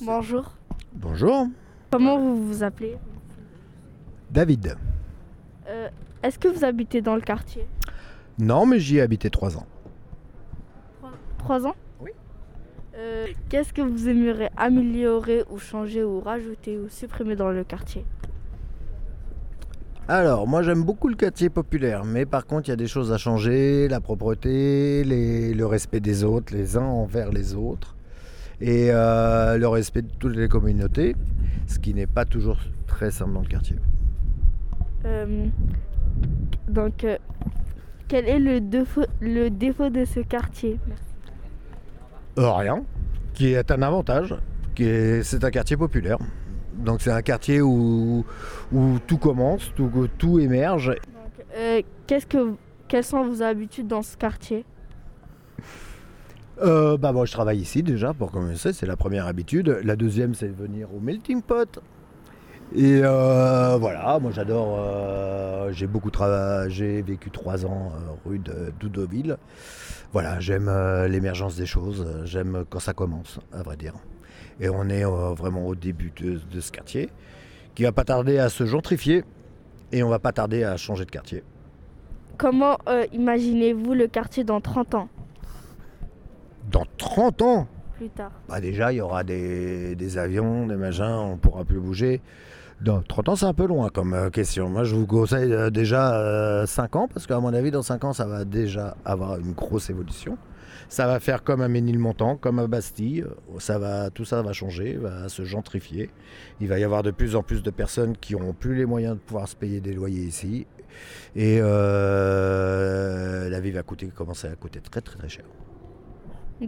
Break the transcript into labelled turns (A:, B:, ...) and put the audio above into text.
A: Bonjour.
B: Bonjour,
A: Comment vous vous appelez?
B: David.
A: Euh, Est-ce que vous habitez dans le quartier?
B: Non, mais j'y ai habité trois ans.
A: Trois ans?
B: Oui.
A: Euh, Qu'est-ce que vous aimeriez améliorer ou changer ou rajouter ou supprimer dans le quartier?
B: Alors, moi j'aime beaucoup le quartier populaire, mais par contre il y a des choses à changer, la propreté, les- le respect des autres, les uns envers les autres, et euh, le respect de toutes les communautés, ce qui n'est pas toujours très simple dans le quartier.
A: Euh, Donc, euh, quel est le défaut, le défaut de ce quartier?
B: Rien, qui est un avantage, qui est, c'est un quartier populaire. Donc c'est un quartier où, où tout commence, tout, tout émerge.
A: Qu'est-ce que, Quelles sont vos habitudes dans ce quartier?
B: Euh, bah je travaille ici déjà pour commencer, c'est la première habitude. La deuxième c'est venir au melting pot. Et euh, voilà, moi j'adore, euh, j'ai beaucoup travaillé, j'ai vécu trois ans rue de Doudoville. Voilà, j'aime l'émergence des choses, j'aime quand ça commence, à vrai dire. Et on est vraiment au début de, de ce quartier, qui va pas tarder à se gentrifier, et on va pas tarder à changer de quartier.
A: Comment imaginez-vous le quartier dans 30 ans?
B: Dans 30 ans
A: plus tard
B: Bah déjà, il y aura des, des avions, des machins, on pourra plus bouger. Dans 30 ans, c'est un peu loin comme euh, question. Moi, je vous conseille euh, déjà 5 ans, parce qu'à mon avis, dans 5 ans, ça va déjà avoir une grosse évolution. Ça va faire comme à Ménilmontant, comme à Bastille. Ça va, tout ça va changer, va se gentrifier. Il va y avoir de plus en plus de personnes qui n'auront plus les moyens de pouvoir se payer des loyers ici. Et euh, la vie va coûter, commencer à coûter très très très cher.